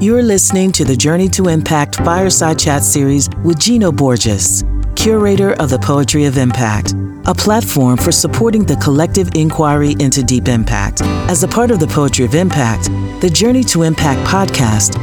You're listening to the Journey to Impact Fireside Chat series with Gino Borges, curator of the Poetry of Impact, a platform for supporting the collective inquiry into deep impact. As a part of the Poetry of Impact, the Journey to Impact podcast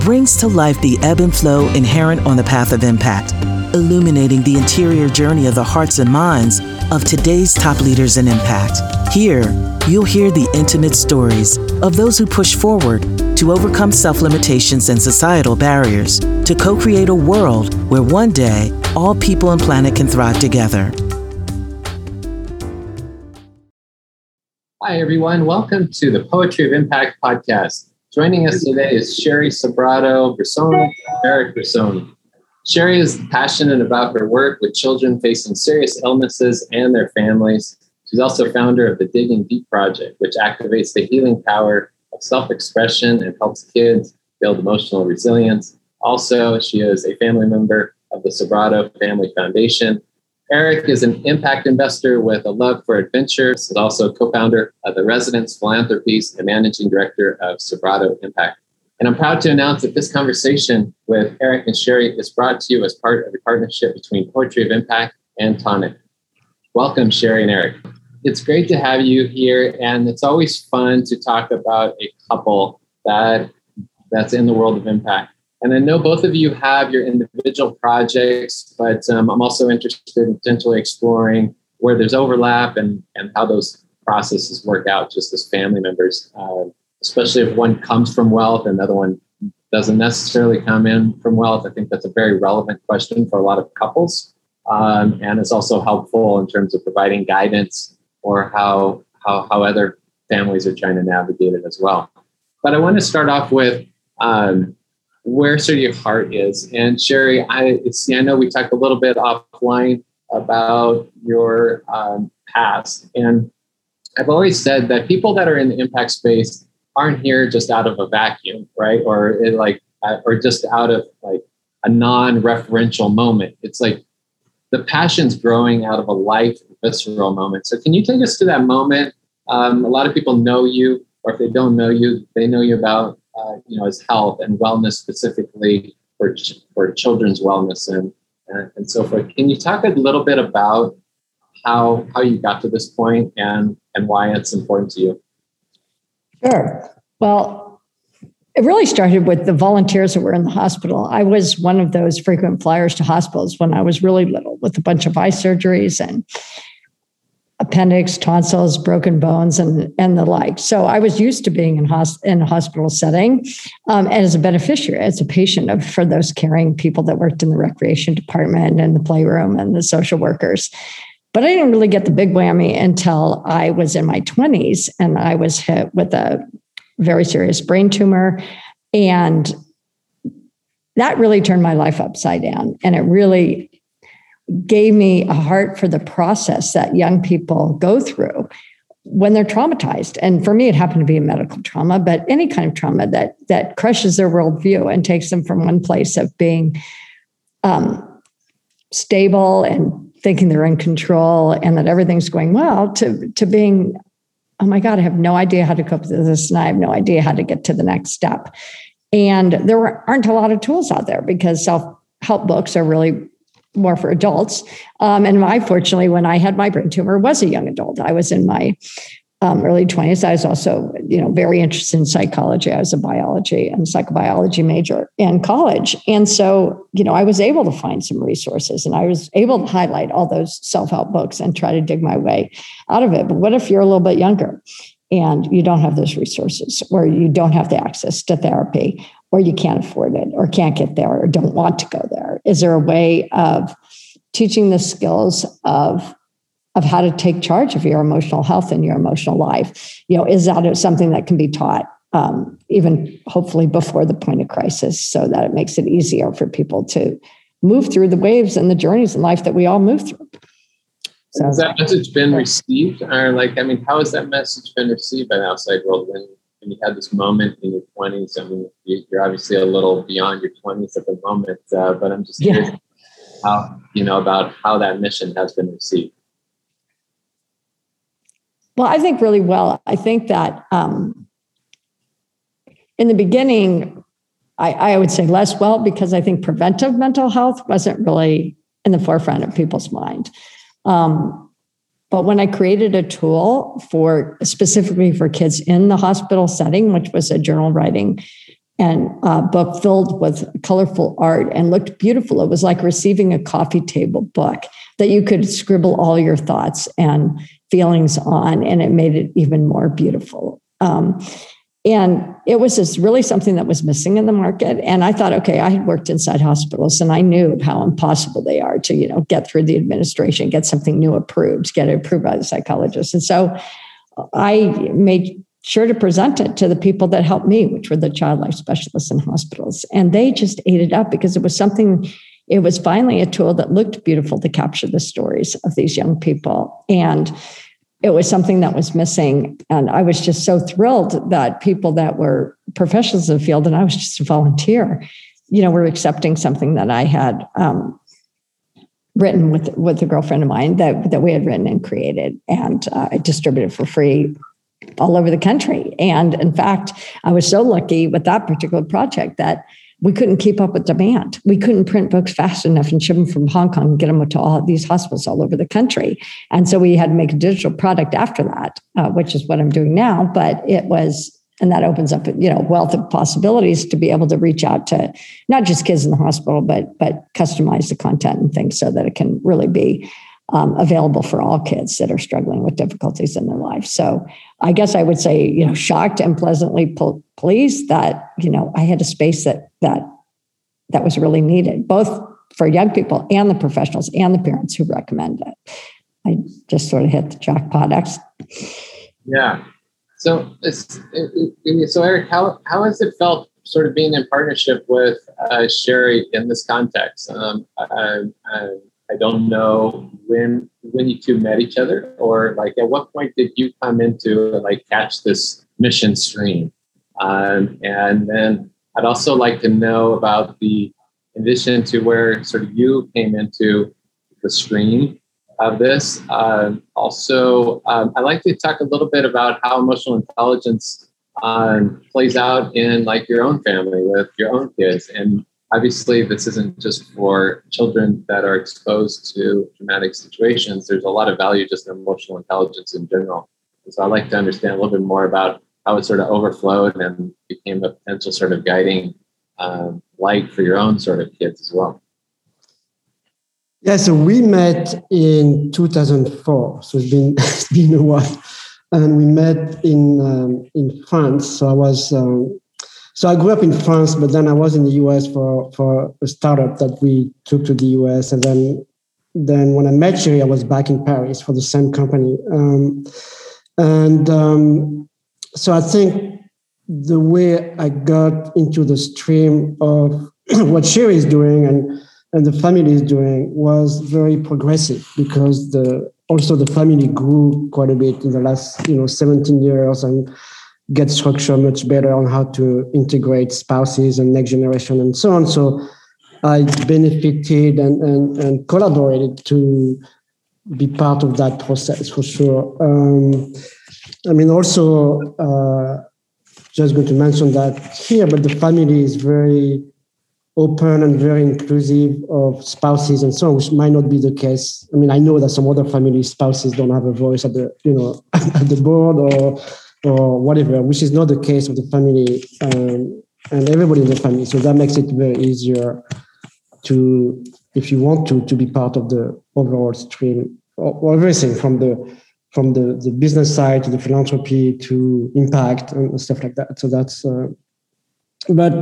brings to life the ebb and flow inherent on the path of impact, illuminating the interior journey of the hearts and minds of today's top leaders in impact. Here, you'll hear the intimate stories of those who push forward to overcome self limitations and societal barriers to co create a world where one day all people and planet can thrive together. Hi, everyone. Welcome to the Poetry of Impact podcast. Joining us today is Sheri Sobrato Brisson, Eric Brisson. Sheri is passionate about her work with children facing serious illnesses and their families. She's also founder of the Digging Deep Project, which activates the healing power of self expression and helps kids build emotional resilience. Also, she is a family member of the Sobrato Family Foundation. Eric is an impact investor with a love for adventure. He's also co founder of the Resonance Philanthropies and managing director of Sobrato Impact. And I'm proud to announce that this conversation with Eric and Sheri is brought to you as part of a partnership between Poetry of Impact and Tonic. Welcome, Sheri and Eric it's great to have you here, and it's always fun to talk about a couple that that's in the world of impact. And I know both of you have your individual projects, but um, I'm also interested in potentially exploring where there's overlap and and how those processes work out just as family members, uh, especially if one comes from wealth and the other one doesn't necessarily come in from wealth. I think that's a very relevant question for a lot of couples. Um, and it's also helpful in terms of providing guidance or how, how, how other families are trying to navigate it as well. But I want to start off with um, where sort of your heart is. And Sheri, I see, I know we talked a little bit offline about your um, past, and I've always said that people that are in the impact space aren't here just out of a vacuum, right? Or it like, uh, or just out of like a non-referential moment. It's like the passion's growing out of a life visceral moment. So can you take us to that moment? Um, a lot of people know you, or if they don't know you, they know you about uh, you know as health and wellness specifically for ch- for children's wellness and, and and so forth. Can you talk a little bit about how how you got to this point and and why it's important to you? Sure. Well, it really started with the volunteers that were in the hospital. I was one of those frequent flyers to hospitals when I was really little with a bunch of eye surgeries and appendix, tonsils, broken bones, and, and the like. So I was used to being in, hosp- in a hospital setting um, and as a beneficiary, as a patient of, for those caring people that worked in the recreation department and the playroom and the social workers. But I didn't really get the big whammy until I was in my 20s and I was hit with a very serious brain tumor. And that really turned my life upside down. And it really gave me a heart for the process that young people go through when they're traumatized. And for me, it happened to be a medical trauma, but any kind of trauma that that crushes their worldview and takes them from one place of being um, stable and thinking they're in control and that everything's going well to to being, oh my God, I have no idea how to cope with this, and I have no idea how to get to the next step. And there aren't a lot of tools out there because self help books are really more for adults. Um, and I, fortunately, when I had my brain tumor, was a young adult. I was in my um, early 20s. I was also, you know, very interested in psychology. I was a biology and psychobiology major in college. And so, you know, I was able to find some resources and I was able to highlight all those self-help books and try to dig my way out of it. But what if you're a little bit younger and you don't have those resources or you don't have the access to therapy or you can't afford it or can't get there or don't want to go there? Is there a way of teaching the skills of of how to take charge of your emotional health and your emotional life? You know, is that something that can be taught um, even hopefully before the point of crisis so that it makes it easier for people to move through the waves and the journeys in life that we all move through? So, has that message been received or like i mean how has that message been received by the outside world when and you had this moment in your 20s. I mean, you're obviously a little beyond your 20s at the moment, uh, but I'm just curious yeah. how, you know, about how that mission has been received. Well, I think really well. I think that um, in the beginning, I, I would say less well because I think preventive mental health wasn't really in the forefront of people's mind. Um, but when I created a tool for specifically for kids in the hospital setting, which was a journal writing and a book filled with colorful art and looked beautiful, it was like receiving a coffee table book that you could scribble all your thoughts and feelings on, and it made it even more beautiful. Um, and it was just really something that was missing in the market. And I thought, okay, I had worked inside hospitals and I knew how impossible they are to, you know, get through the administration, get something new approved, get it approved by the psychologist. And so I made sure to present it to the people that helped me, which were the child life specialists in hospitals. And they just ate it up because it was something, it was finally a tool that looked beautiful to capture the stories of these young people. And it was something that was missing. And I was just so thrilled that people that were professionals in the field, and I was just a volunteer, you know, were accepting something that I had um, written with with a girlfriend of mine that that we had written and created, and uh, I distributed for free all over the country. And in fact, I was so lucky with that particular project that we couldn't keep up with demand. We couldn't print books fast enough and ship them from Hong Kong and get them to all these hospitals all over the country. And so we had to make a digital product after that, uh, which is what I'm doing now. But it was, and that opens up, you know, wealth of possibilities to be able to reach out to not just kids in the hospital, but but customize the content and things so that it can really be um, available for all kids that are struggling with difficulties in their life. So I guess I would say, you know, shocked and pleasantly pleased that, you know, I had a space that that that was really needed, both for young people and the professionals and the parents who recommend it. I just sort of hit the jackpot. Yeah. So, it's so Eric, how how has it felt, sort of being in partnership with uh, Sheri in this context? Um, I, I, I don't know when when you two met each other, or like at what point did you come into like catch this mission stream? Um, and then I'd also like to know about the in addition to where sort of you came into the stream of this. Um, also, um, I'd like to talk a little bit about how emotional intelligence um, plays out in like your own family with your own kids and obviously this isn't just for children that are exposed to traumatic situations. There's a lot of value just in emotional intelligence in general. And so i'd like to understand a little bit more about how it sort of overflowed and became a potential sort of guiding um, light for your own sort of kids as well. Yeah so we met in 2004 so it's been it's been a while. And we met in um, in france. So i was um, so I grew up in France, but then I was in the US for, for a startup that we took to the US. And then, then when I met Sheri, I was back in Paris for the same company. Um, and um, so I think the way I got into the stream of what Sheri is doing and, and the family is doing was very progressive because the also the family grew quite a bit in the last you know 17 years and get structure much better on how to integrate spouses and next generation and so on. So I benefited and, and, and collaborated to be part of that process for sure. Um, I mean, also, uh, just going to mention that here, but the family is very open and very inclusive of spouses and so on, which might not be the case. I mean, I know that some other family spouses don't have a voice at the, you know, at the board or or whatever, which is not the case of the family um, and everybody in the family. So that makes it very easier to, if you want to, to be part of the overall stream or, or everything from the from the, the business side to the philanthropy to impact and stuff like that. So that's, uh, but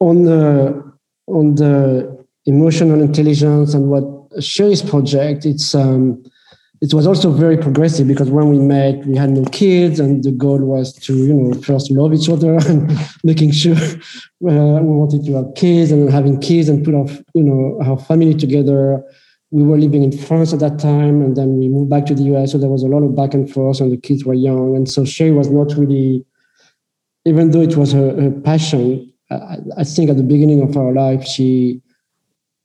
on the on the emotional intelligence and what Sheri's project, it's um, it was also very progressive because when we met, we had no kids, and the goal was to, you know, first love each other and making sure uh, we wanted to have kids and having kids and put our, you know, our family together. We were living in France at that time, and then we moved back to the US. So there was a lot of back and forth, and the kids were young, and so Sheri was not really, even though it was her, her passion. I, I think at the beginning of our life, she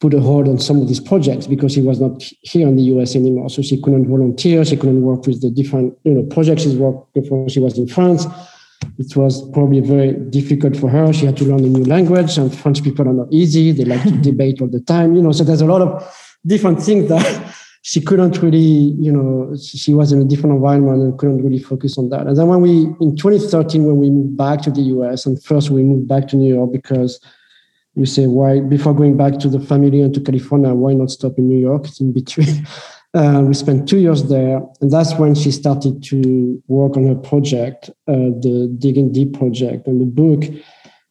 put a hold on some of these projects because he was not here in the US anymore. So she couldn't volunteer, she couldn't work with the different you know projects she worked before she was in France. it was probably very difficult for her. She had to learn a new language, and French people are not easy. They like to debate all the time, you know. So there's a lot of different things that she couldn't really, you know, she was in a different environment and couldn't really focus on that. And then when we, in 2013, when we moved back to the US, and first we moved back to New York because we say, why, before going back to the family and to California, why not stop in New York? It's in between. Uh, we spent two years there, and that's when she started to work on her project, uh, the Digging Deep project, and the book.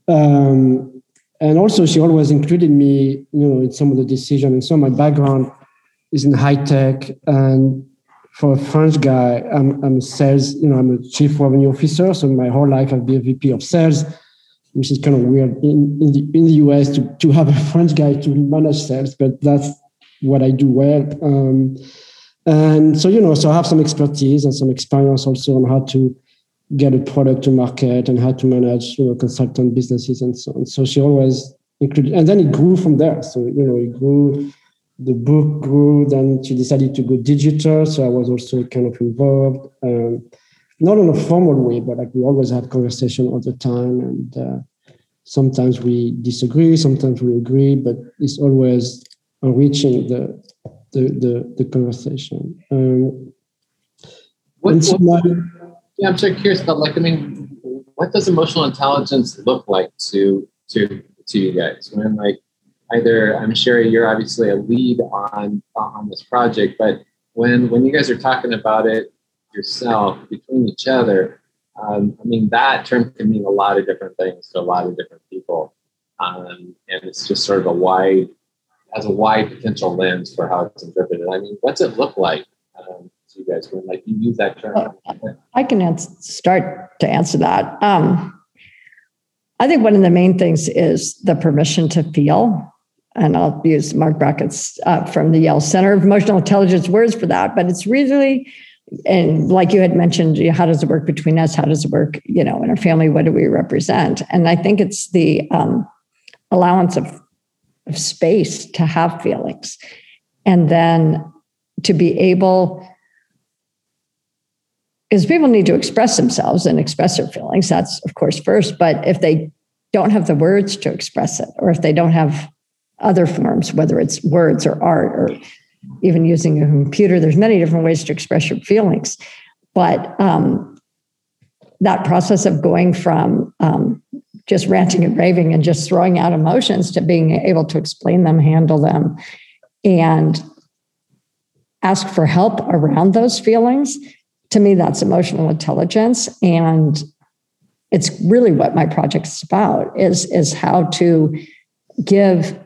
Um, and also, she always included me, you know, in some of the decisions. And so, my background is in high tech, and for a French guy, I'm, I'm sales. You know, I'm a chief revenue officer. So my whole life, I've been a VP of sales, which is kind of weird in, in the in the US to to have a French guy to manage sales, but that's what I do well. Um, and so, you know, so I have some expertise and some experience also on how to get a product to market and how to manage, you know, consultant businesses and so on. So she always included, and then it grew from there. So, you know, it grew, the book grew, then she decided to go digital. So I was also kind of involved, um, not in a formal way, but like we always have conversation all the time. And uh, sometimes we disagree, sometimes we agree, but it's always enriching the the the, the conversation. Um, what, what, yeah, I'm so curious about like I mean, what does emotional intelligence look like to to to you guys when like either I'm sure you're obviously a lead on on this project, but when when you guys are talking about it yourself between each other, um, I mean that term can mean a lot of different things to a lot of different people, um, and it's just sort of a wide has a wide potential lens for how it's interpreted. I mean, what's it look like um, to you guys when like you use that term? I can start to answer that. Um, I think one of the main things is the permission to feel. And I'll use Marc Brackett's uh, from the Yale Center of Emotional Intelligence words for that. But it's really, and like you had mentioned, how does it work between us? How does it work, you know, in our family? What do we represent? And I think it's the um, allowance of of space to have feelings and then to be able because people need to express themselves and express their feelings that's of course first but if they don't have the words to express it or if they don't have other forms whether it's words or art or even using a computer there's many different ways to express your feelings but um, that process of going from um, just ranting and raving and just throwing out emotions to being able to explain them, handle them, and ask for help around those feelings. To me, that's emotional intelligence. And it's really what my project is about is, is how to give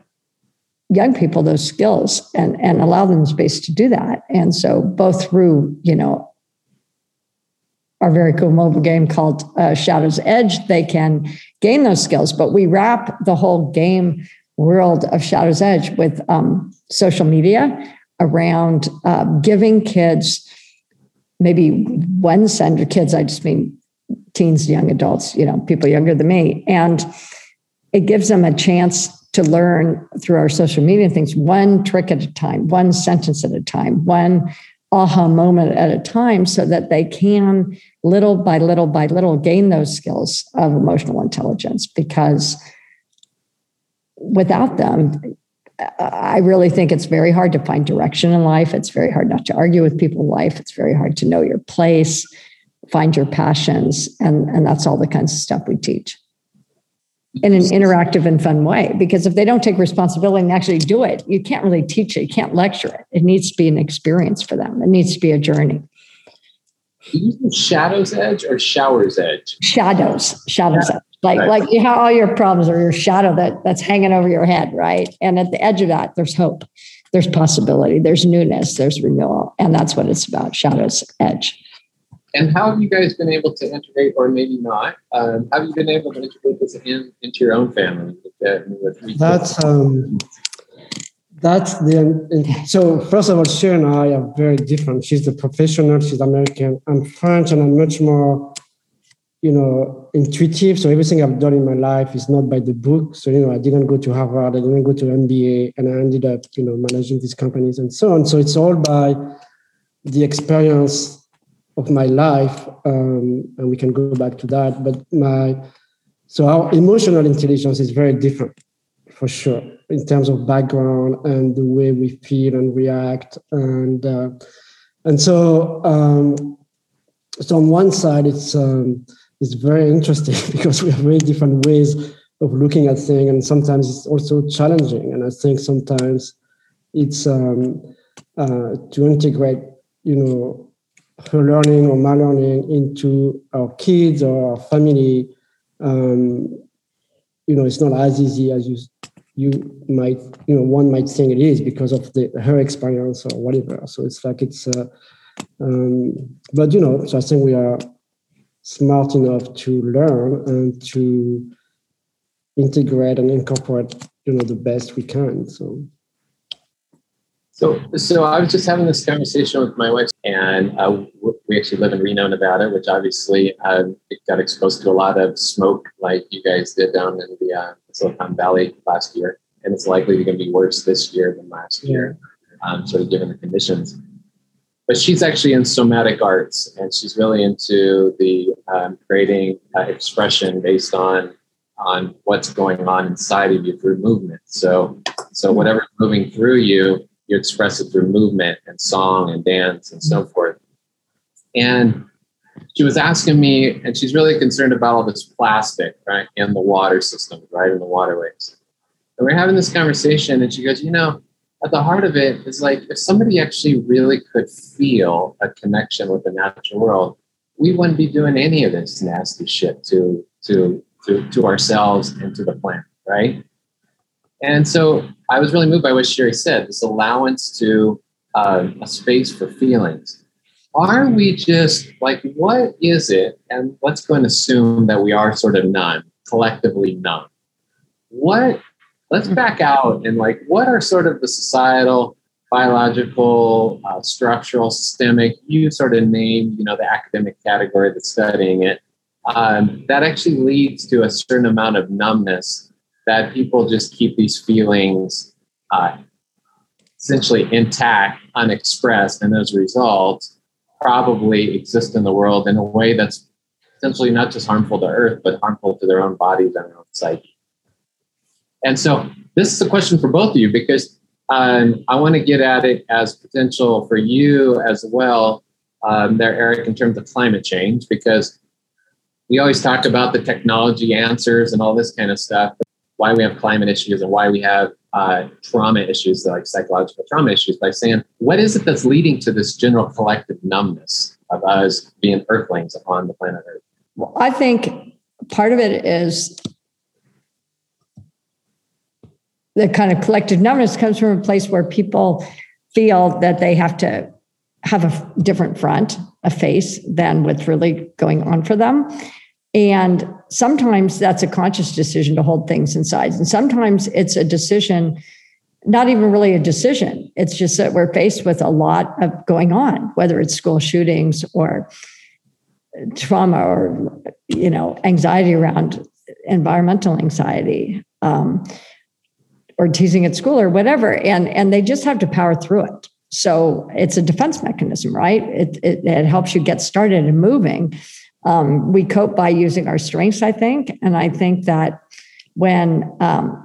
young people those skills and, and allow them space to do that. And so both through, you know, our very cool mobile game called uh, Shadow's Edge, they can gain those skills. But we wrap the whole game world of Shadow's Edge with um, social media around uh, giving kids, maybe one send of kids, I just mean teens, young adults, you know, people younger than me. And it gives them a chance to learn through our social media things one trick at a time, one sentence at a time, one aha moment at a time so that they can little by little by little gain those skills of emotional intelligence because without them i really think it's very hard to find direction in life. It's very hard not to argue with people in life. It's very hard to know your place find your passions and and that's all the kinds of stuff we teach in an interactive and fun way. Because if they don't take responsibility and actually do it, you can't really teach it. You can't lecture it. It needs to be an experience for them. It needs to be a journey. Shadow's edge or shower's edge? Shadows, shadows edge. Like right. like you have all your problems or your shadow that that's hanging over your head, right? And at the edge of that, there's hope, there's possibility, there's newness, there's renewal, and that's what it's about. Shadow's edge. And how have you guys been able to integrate, or maybe not? Um, have you been able to integrate this in, into your own family? that's um, that's the so. First of all, she and I are very different. She's the professional. She's American. I'm French, and I'm much more, you know, intuitive. So everything I've done in my life is not by the book. So you know, I didn't go to Harvard. I didn't go to MBA, and I ended up, you know, managing these companies and so on. So it's all by the experience of my life, um, and we can go back to that. But my so our emotional intelligence is very different, for sure, in terms of background and the way we feel and react, and uh, and so um, so on one side it's um, it's very interesting because we have very different ways of looking at things, and sometimes it's also challenging. And I think sometimes it's um, uh, to integrate, you know, her learning or my learning into our kids or our family. Um, you know, it's not as easy as you you might, you know, one might think it is because of the her experience or whatever. So it's like it's, uh, um, but you know, so I think we are smart enough to learn and to integrate and incorporate, you know, the best we can. So. So, so I was just having this conversation with my wife, and uh, we actually live in Reno, Nevada, which obviously uh, got exposed to a lot of smoke, like you guys did down in the uh, Silicon Valley last year, and it's likely going to be worse this year than last year, um, sort of given the conditions. But she's actually in somatic arts, and she's really into the um, creating uh, expression based on on what's going on inside of you through movement. So, so whatever's moving through you you express it through movement and song and dance and so forth. And she was asking me, and she's really concerned about all this plastic, right, in the water system, right, in the waterways. And we're having this conversation, and she goes, You know, at the heart of it is like if somebody actually really could feel a connection with the natural world, we wouldn't be doing any of this nasty shit to to to, to ourselves and to the planet, right? And so I was really moved by what Sheri said this allowance to uh, a space for feelings. Are we just like, what is it? And let's go and assume that we are sort of numb, collectively numb. What, let's back out and like, what are sort of the societal, biological, uh, structural, systemic, you sort of name, you know, the academic category that's studying it, um, that actually leads to a certain amount of numbness that people just keep these feelings uh, essentially intact, unexpressed, and as a result, probably exist in the world in a way that's essentially not just harmful to Earth, but harmful to their own bodies and their own psyche. And so, this is a question for both of you because um, I want to get at it as potential for you as well, um, there, Eric, in terms of climate change, because we always talk about the technology answers and all this kind of stuff why we have climate issues and why we have uh, trauma issues, like psychological trauma issues, by saying, what is it that's leading to this general collective numbness of us being earthlings on the planet Earth? Well, I think part of it is the kind of collective numbness comes from a place where people feel that they have to have a different front, a face than what's really going on for them. And sometimes that's a conscious decision to hold things inside. And sometimes it's a decision, not even really a decision. It's just that we're faced with a lot of going on, whether it's school shootings or trauma or, you know, anxiety around environmental anxiety. Um, or teasing at school or whatever and and they just have to power through it so it's a defense mechanism right it, it, it helps you get started and moving um, we cope by using our strengths, I think. And I think that when um,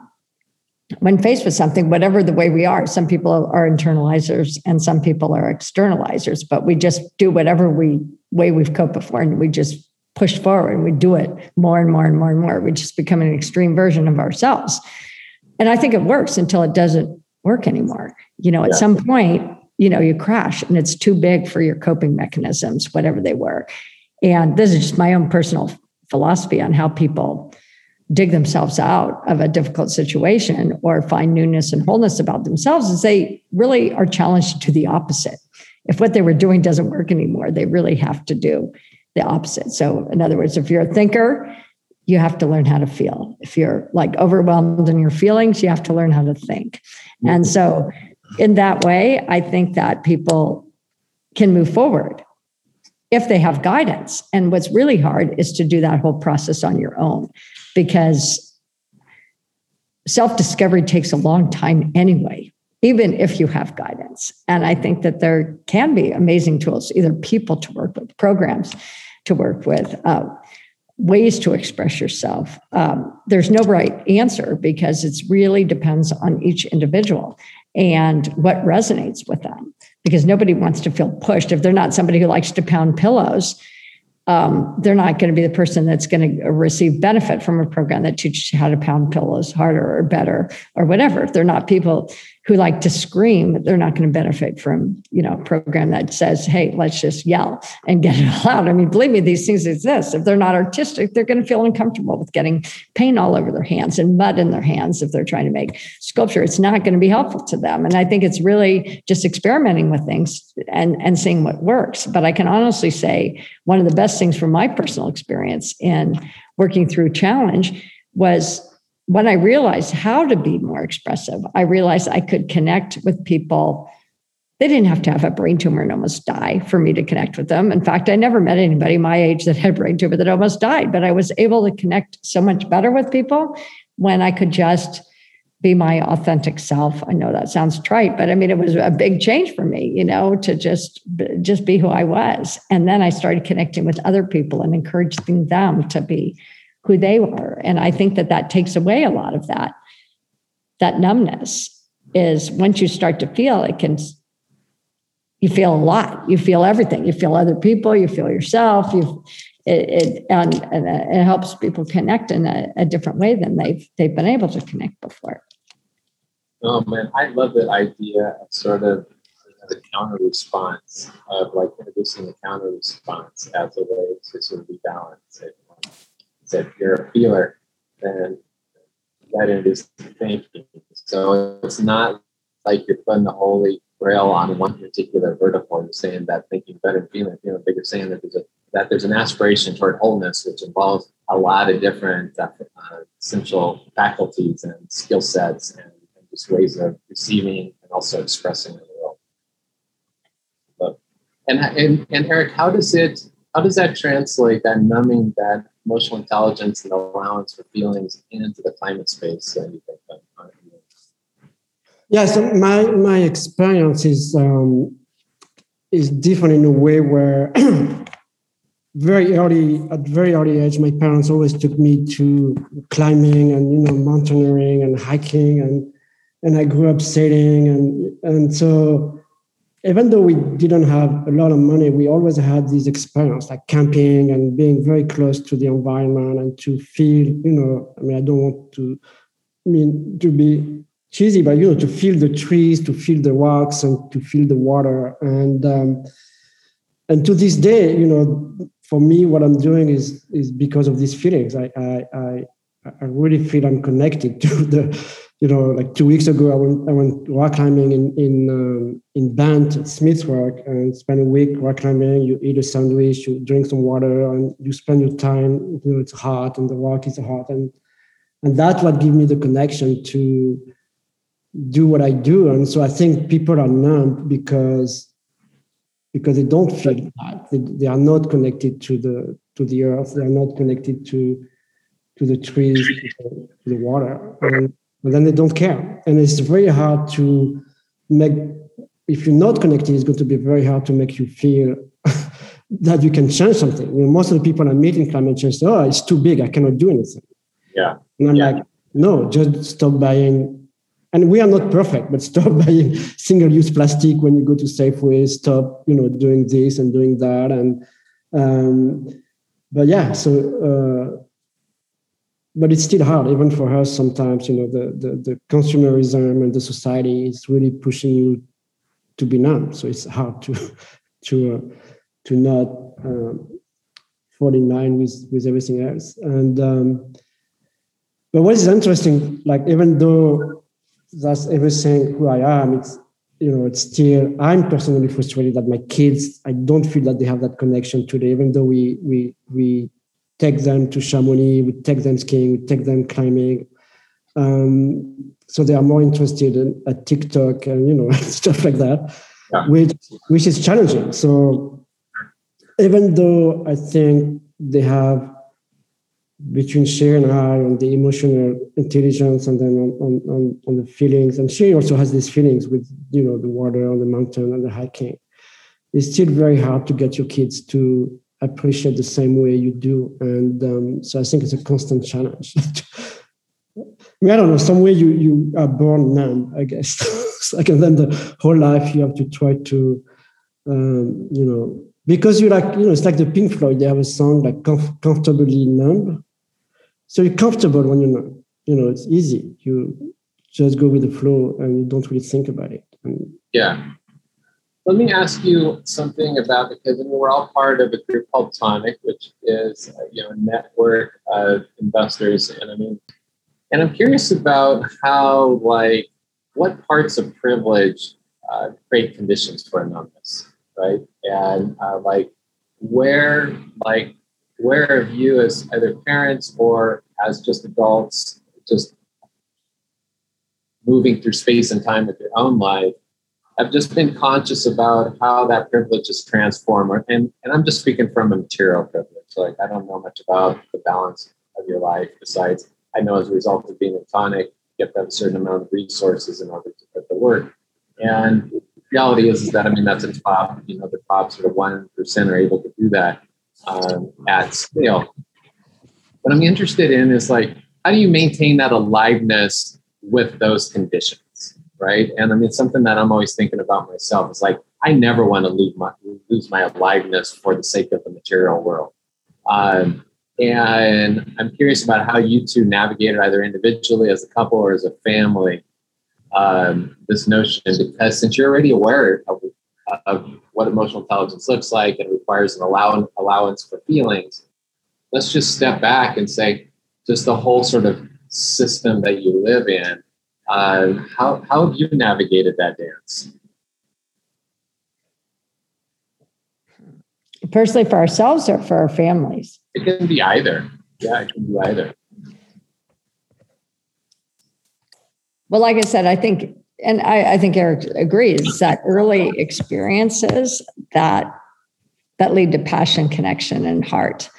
when faced with something, whatever the way we are, some people are internalizers and some people are externalizers, but we just do whatever we way we've coped before and we just push forward and we do it more and more and more and more. We just become an extreme version of ourselves. And I think it works until it doesn't work anymore. You know, at yeah. some point, you know, you crash and it's too big for your coping mechanisms, whatever they were. And this is just my own personal philosophy on how people dig themselves out of a difficult situation or find newness and wholeness about themselves is they really are challenged to the opposite. If what they were doing doesn't work anymore, they really have to do the opposite. So, in other words, if you're a thinker, you have to learn how to feel. If you're like overwhelmed in your feelings, you have to learn how to think. And so, in that way, I think that people can move forward if they have guidance. And what's really hard is to do that whole process on your own because self discovery takes a long time anyway. even if you have guidance. And I think that there can be amazing tools, either people to work with, programs to work with, uh, ways to express yourself. Um, there's no right answer because it really depends on each individual and what resonates with them because nobody wants to feel pushed. If they're not somebody who likes to pound pillows, um, they're not going to be the person that's going to receive benefit from a program that teaches you how to pound pillows harder or better or whatever. If they're not people who like to scream, they're not going to benefit from, you know, a program that says, hey, let's just yell and get it all out. I mean, believe me, these things exist. If they're not artistic, they're going to feel uncomfortable with getting paint all over their hands and mud in their hands if they're trying to make sculpture. It's not going to be helpful to them. And I think it's really just experimenting with things and, and seeing what works. But I can honestly say one of the best things from my personal experience in working through challenge was when I realized how to be more expressive, I realized I could connect with people. They didn't have to have a brain tumor and almost die for me to connect with them. In fact, I never met anybody my age that had brain tumor that almost died, but I was able to connect so much better with people when I could just be my authentic self. I know that sounds trite, but I mean it was a big change for me, you know, to just just be who I was. And then I started connecting with other people and encouraging them to be who they were. And I think that that takes away a lot of that. That numbness is once you start to feel, it can, you feel a lot. You feel everything. You feel other people. You feel yourself. You, it, it and, and uh, it helps people connect in a, a different way than they've they've been able to connect before. Oh man, I love that idea of sort of the counter response of like introducing the counter response as a way to sort of rebalance it if you're a feeler, then that is thinking. So it's not like you're putting the holy grail on one particular vertical. You're saying that thinking better, feeling, feeling bigger, saying that there's a that there's an aspiration toward wholeness, which involves a lot of different uh, essential faculties and skill sets and, and, just ways of receiving and also expressing in the world. But, and, and and Eric, how does it how does that translate that numbing that emotional intelligence and allowance for feelings into the climate space that you think yeah so my my experience is um, is different in a way where very early at very early age my parents always took me to climbing and you know mountaineering and hiking and and i grew up sailing and and so even though we didn't have a lot of money, we always had this experience like camping and being very close to the environment and to feel, you know, I mean, I don't want to I mean to be cheesy, but you know, to feel the trees, to feel the rocks, and to feel the water. And um, and to this day, you know, for me, what I'm doing is is because of these feelings. I I I, I really feel I'm connected to the you know, like two weeks ago, I went, I went rock climbing in in um, in Bend, Smith's Rock, and spent a week rock climbing. You eat a sandwich, you drink some water, and you spend your time. You know, it's hot, and the rock is hot, and and that's what gives me the connection to do what I do. And so I think people are numb because because they don't feel that they, they are not connected to the to the earth. They are not connected to to the trees, to the, to the water. And, but then they don't care. And it's very hard to make, if you're not connected, it's going to be very hard to make you feel that you can change something. You know, most of the people I meet in climate change say, oh, it's too big, I cannot do anything. Yeah. And I'm yeah. like, no, just stop buying. And we are not perfect, but stop buying single-use plastic when you go to Safeway. Stop, you know, doing this and doing that. And um, but yeah, so uh, but it's still hard even for us sometimes you know the, the, the consumerism and the society is really pushing you to be numb. So it's hard to to uh, to not um, fall in line with with everything else. And um, but what is interesting like even though that's everything who i am it's you know it's still i'm personally frustrated that my kids i don't feel that they have that connection today even though we we we take them to Chamonix, we take them skiing, we take them climbing. Um, so they are more interested in at TikTok and you know stuff like that, yeah. which which is challenging. So even though I think they have between Sheri and I on the emotional intelligence and then on, on, on the feelings. And she also has these feelings with, you know, the water on the mountain and the hiking. It's still very hard to get your kids to appreciate the same way you do. And um, so I think it's a constant challenge. I, mean, I don't know, some way you, you are born numb, I guess. like, and then the whole life you have to try to, um, you know, because you like, you know, it's like the Pink Floyd, they have a song like comf- comfortably numb so you're comfortable when you're not you know it's easy you just go with the flow and you don't really think about it and, yeah let me ask you something about because I mean, we're all part of a group called Tonic, which is uh, you know a network of investors, and I mean, and I'm curious about how like what parts of privilege uh, create conditions for numbness, right? And uh, like where like where have you as either parents or as just adults just moving through space and time with your own life have just been conscious about how that privilege is transformed and, and i'm just speaking from a material privilege like i don't know much about the balance of your life besides i know as a result of being a tonic you have to have a certain amount of resources in order to put the work and reality is, is that i mean that's a top you know the top sort of 1% are able to do that um, at scale. What I'm interested in is like, how do you maintain that aliveness with those conditions, right? And I mean, it's something that I'm always thinking about myself is like, I never want to lose my lose my aliveness for the sake of the material world. Um, and I'm curious about how you two navigated either individually as a couple or as a family um, this notion because since you're already aware of of what emotional intelligence looks like and requires an allow- allowance for feelings, let's just step back and say, just the whole sort of system that you live in, uh, how, how have you navigated that dance? Personally, for ourselves or for our families? It can be either. Yeah, it can be either. Well, like I said, I think and I, I think Eric agrees that early experiences that that lead to passion, connection, and heart.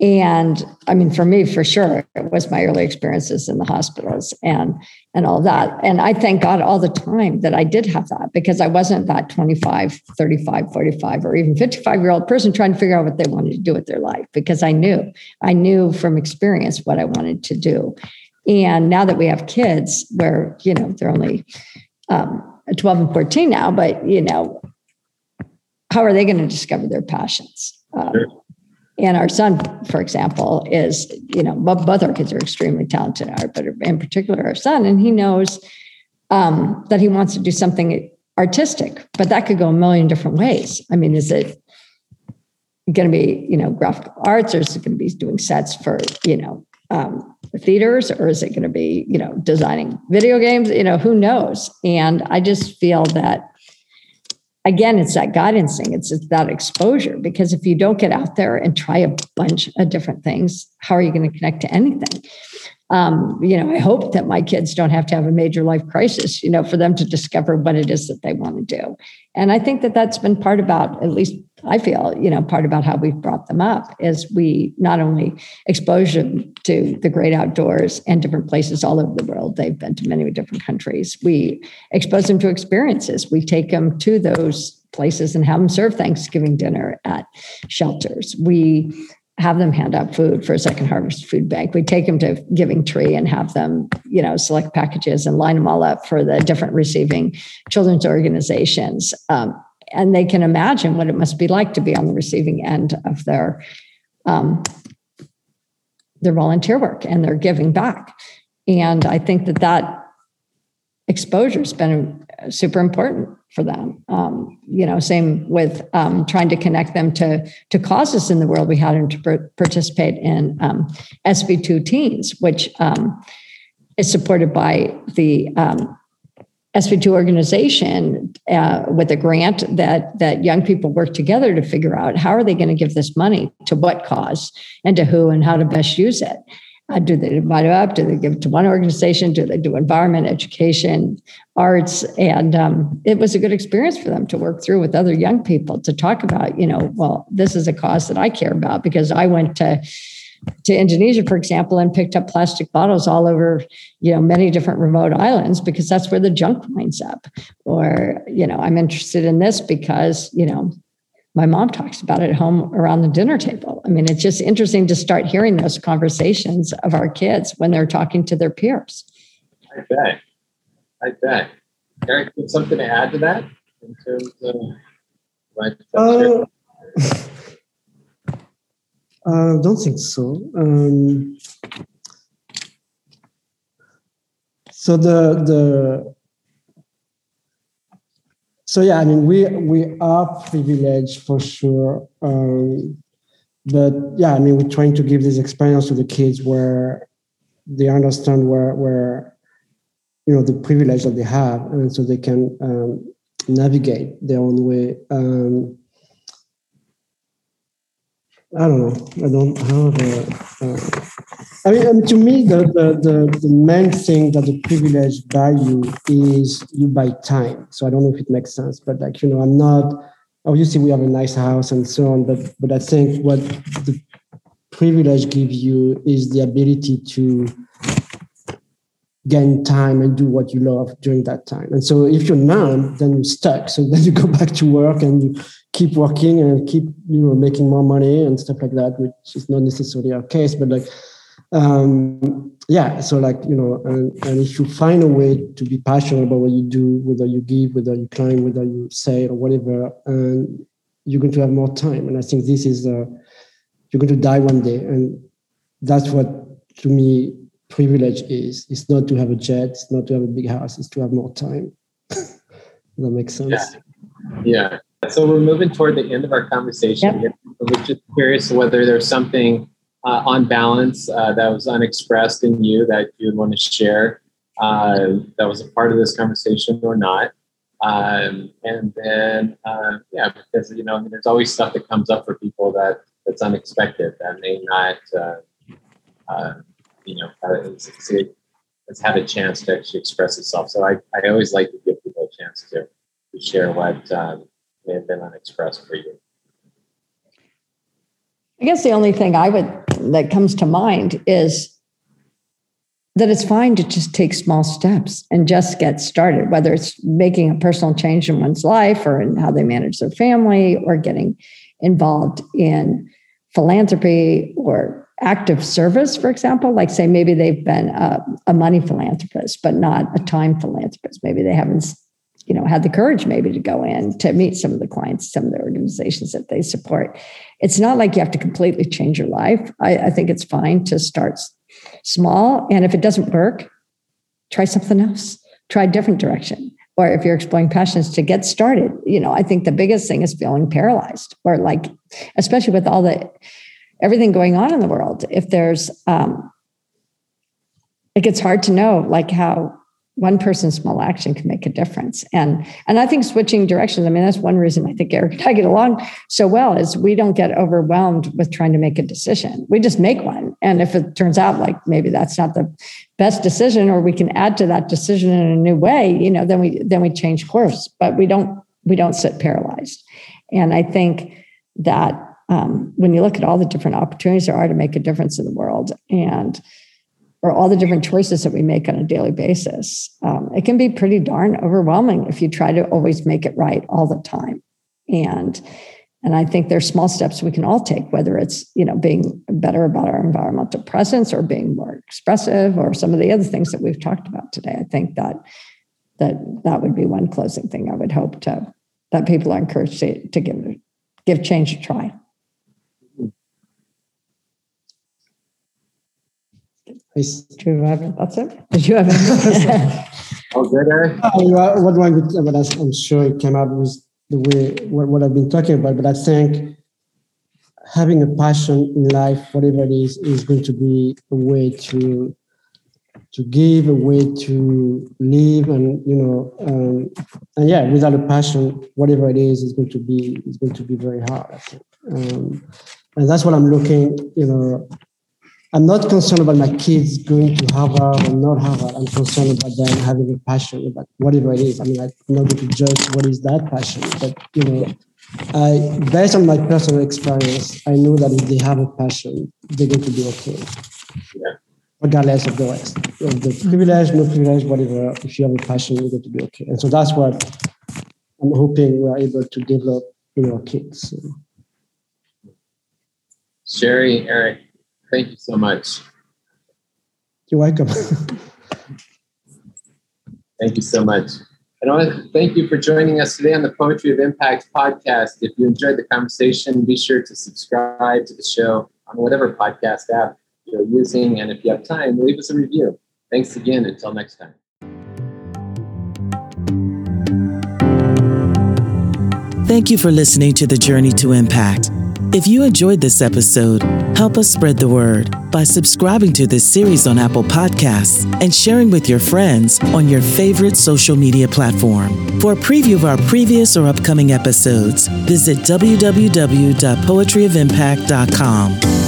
And I mean, for me, for sure, it was my early experiences in the hospitals and and all that. And I thank God all the time that I did have that because I wasn't that 25, 35, 45, or even 55 year old person trying to figure out what they wanted to do with their life because I knew, I knew from experience what I wanted to do. And now that we have kids where, you know, they're only um, 12 and 14 now, but, you know, how are they going to discover their passions? Um, sure. And our son, for example, is, you know, both our kids are extremely talented in art, but in particular our son, and he knows um, that he wants to do something artistic, but that could go a million different ways. I mean, is it going to be, you know, graphic arts, or is it going to be doing sets for, you know, um, theaters or is it going to be you know designing video games you know who knows and i just feel that again it's that guidance thing. It's, it's that exposure because if you don't get out there and try a bunch of different things how are you going to connect to anything? Um, you know i hope that my kids don't have to have a major life crisis you know for them to discover what it is that they want to do. And i think that that's been part about at least I feel, you know, part about how we've brought them up is we not only expose them to the great outdoors and different places all over the world. They've been to many different countries. We expose them to experiences. We take them to those places and have them serve Thanksgiving dinner at shelters. We have them hand out food for a second harvest food bank. We take them to Giving Tree and have them, you know, select packages and line them all up for the different receiving children's organizations. Um, and they can imagine what it must be like to be on the receiving end of their um, their volunteer work and their giving back. And I think that that exposure has been super important for them. Um, you know, same with um, trying to connect them to to causes in the world. We had them to participate in um, SV2 Teens, which um, is supported by the um, SV2 organization uh, with a grant that that young people work together to figure out how are they going to give this money to what cause and to who and how to best use it. Uh, do they divide it up? Do they give it to one organization? Do they do environment, education, arts? And um, it was a good experience for them to work through with other young people to talk about, you know, well, this is a cause that I care about because I went to to Indonesia, for example, and picked up plastic bottles all over, you know, many different remote islands because that's where the junk winds up. Or, you know, I'm interested in this because, you know, my mom talks about it at home around the dinner table. I mean, it's just interesting to start hearing those conversations of our kids when they're talking to their peers. I bet. I bet. Eric, something to add to that in terms of what? Uh, I uh, don't think so. Um, so the the so yeah, I mean we we are privileged for sure, um, but yeah, I mean we're trying to give this experience to the kids where they understand where where you know the privilege that they have, and so they can um, navigate their own way. Um, I don't know. I don't have a. Uh, I mean, to me, the, the, the, the, main thing that the privilege you is you buy time. So I don't know if it makes sense, but like, you know, I'm not, obviously we have a nice house and so on, but, but I think what the privilege gives you is the ability to gain time and do what you love during that time. And so if you're none, then you're stuck. So then you go back to work and you keep working and keep you know making more money and stuff like that, which is not necessarily our case, but like um yeah so like you know and, and if you find a way to be passionate about what you do whether you give whether you climb whether you say or whatever and you're going to have more time and i think this is uh you're going to die one day and that's what to me privilege is it's not to have a jet it's not to have a big house it's to have more time that makes sense yeah yeah so we're moving toward the end of our conversation. Yep. We're just curious whether there's something uh, on balance uh, that was unexpressed in you that you'd want to share uh, that was a part of this conversation or not. Um, and then, uh, yeah, because you know, I mean, there's always stuff that comes up for people that that's unexpected that may not, uh, uh, you know, has had a chance to actually express itself. So I, I always like to give people a chance to, to share what um, may have been unexpressed for you? I guess the only thing I would that comes to mind is that it's fine to just take small steps and just get started, whether it's making a personal change in one's life or in how they manage their family or getting involved in philanthropy or active service, for example. Like, say, maybe they've been a, a money philanthropist, but not a time philanthropist. Maybe they haven't you know had the courage maybe to go in to meet some of the clients some of the organizations that they support it's not like you have to completely change your life i, I think it's fine to start small and if it doesn't work try something else try a different direction or if you're exploring passions to get started you know i think the biggest thing is feeling paralyzed or like especially with all the everything going on in the world if there's um it gets hard to know like how one person's small action can make a difference. And and I think switching directions, I mean, that's one reason I think Eric and I get along so well is we don't get overwhelmed with trying to make a decision. We just make one. And if it turns out like maybe that's not the best decision or we can add to that decision in a new way, you know, then we then we change course. But we don't we don't sit paralyzed. And I think that um, when you look at all the different opportunities there are to make a difference in the world and or all the different choices that we make on a daily basis, um, it can be pretty darn overwhelming if you try to always make it right all the time. And and I think there's small steps we can all take, whether it's you know being better about our environmental presence or being more expressive or some of the other things that we've talked about today. I think that that that would be one closing thing I would hope to that people are encouraged to, to give give change a try. Nice. Do you have it? That's it? Did you have it? oh. Uh, what one, but I'm sure it came out was the way what, what I've been talking about. But I think having a passion in life, whatever it is, is going to be a way to to give, a way to live, and you know, um, and yeah, without a passion, whatever it is, is going to be is going to be very hard. I think, um, and that's what I'm looking, you know, I'm not concerned about my kids going to Harvard or not Harvard. I'm concerned about them having a passion about whatever it is. I mean, I'm not going to judge what is that passion, but you know, I, based on my personal experience, I know that if they have a passion, they're going to be okay. Yeah. Regardless of the rest, of the privilege, no privilege, whatever. If you have a passion, you're going to be okay. And so that's what I'm hoping we are able to develop in our kids. Sheri, Eric, thank you so much. You're welcome. thank you so much. And I want to thank you for joining us today on the Poetry of Impact podcast. If you enjoyed the conversation, be sure to subscribe to the show on whatever podcast app you're using. And if you have time, leave us a review. Thanks again. Until next time. Thank you for listening to The Journey to Impact. If you enjoyed this episode, help us spread the word by subscribing to this series on Apple Podcasts and sharing with your friends on your favorite social media platform. For a preview of our previous or upcoming episodes, visit www.poetryofimpact.com.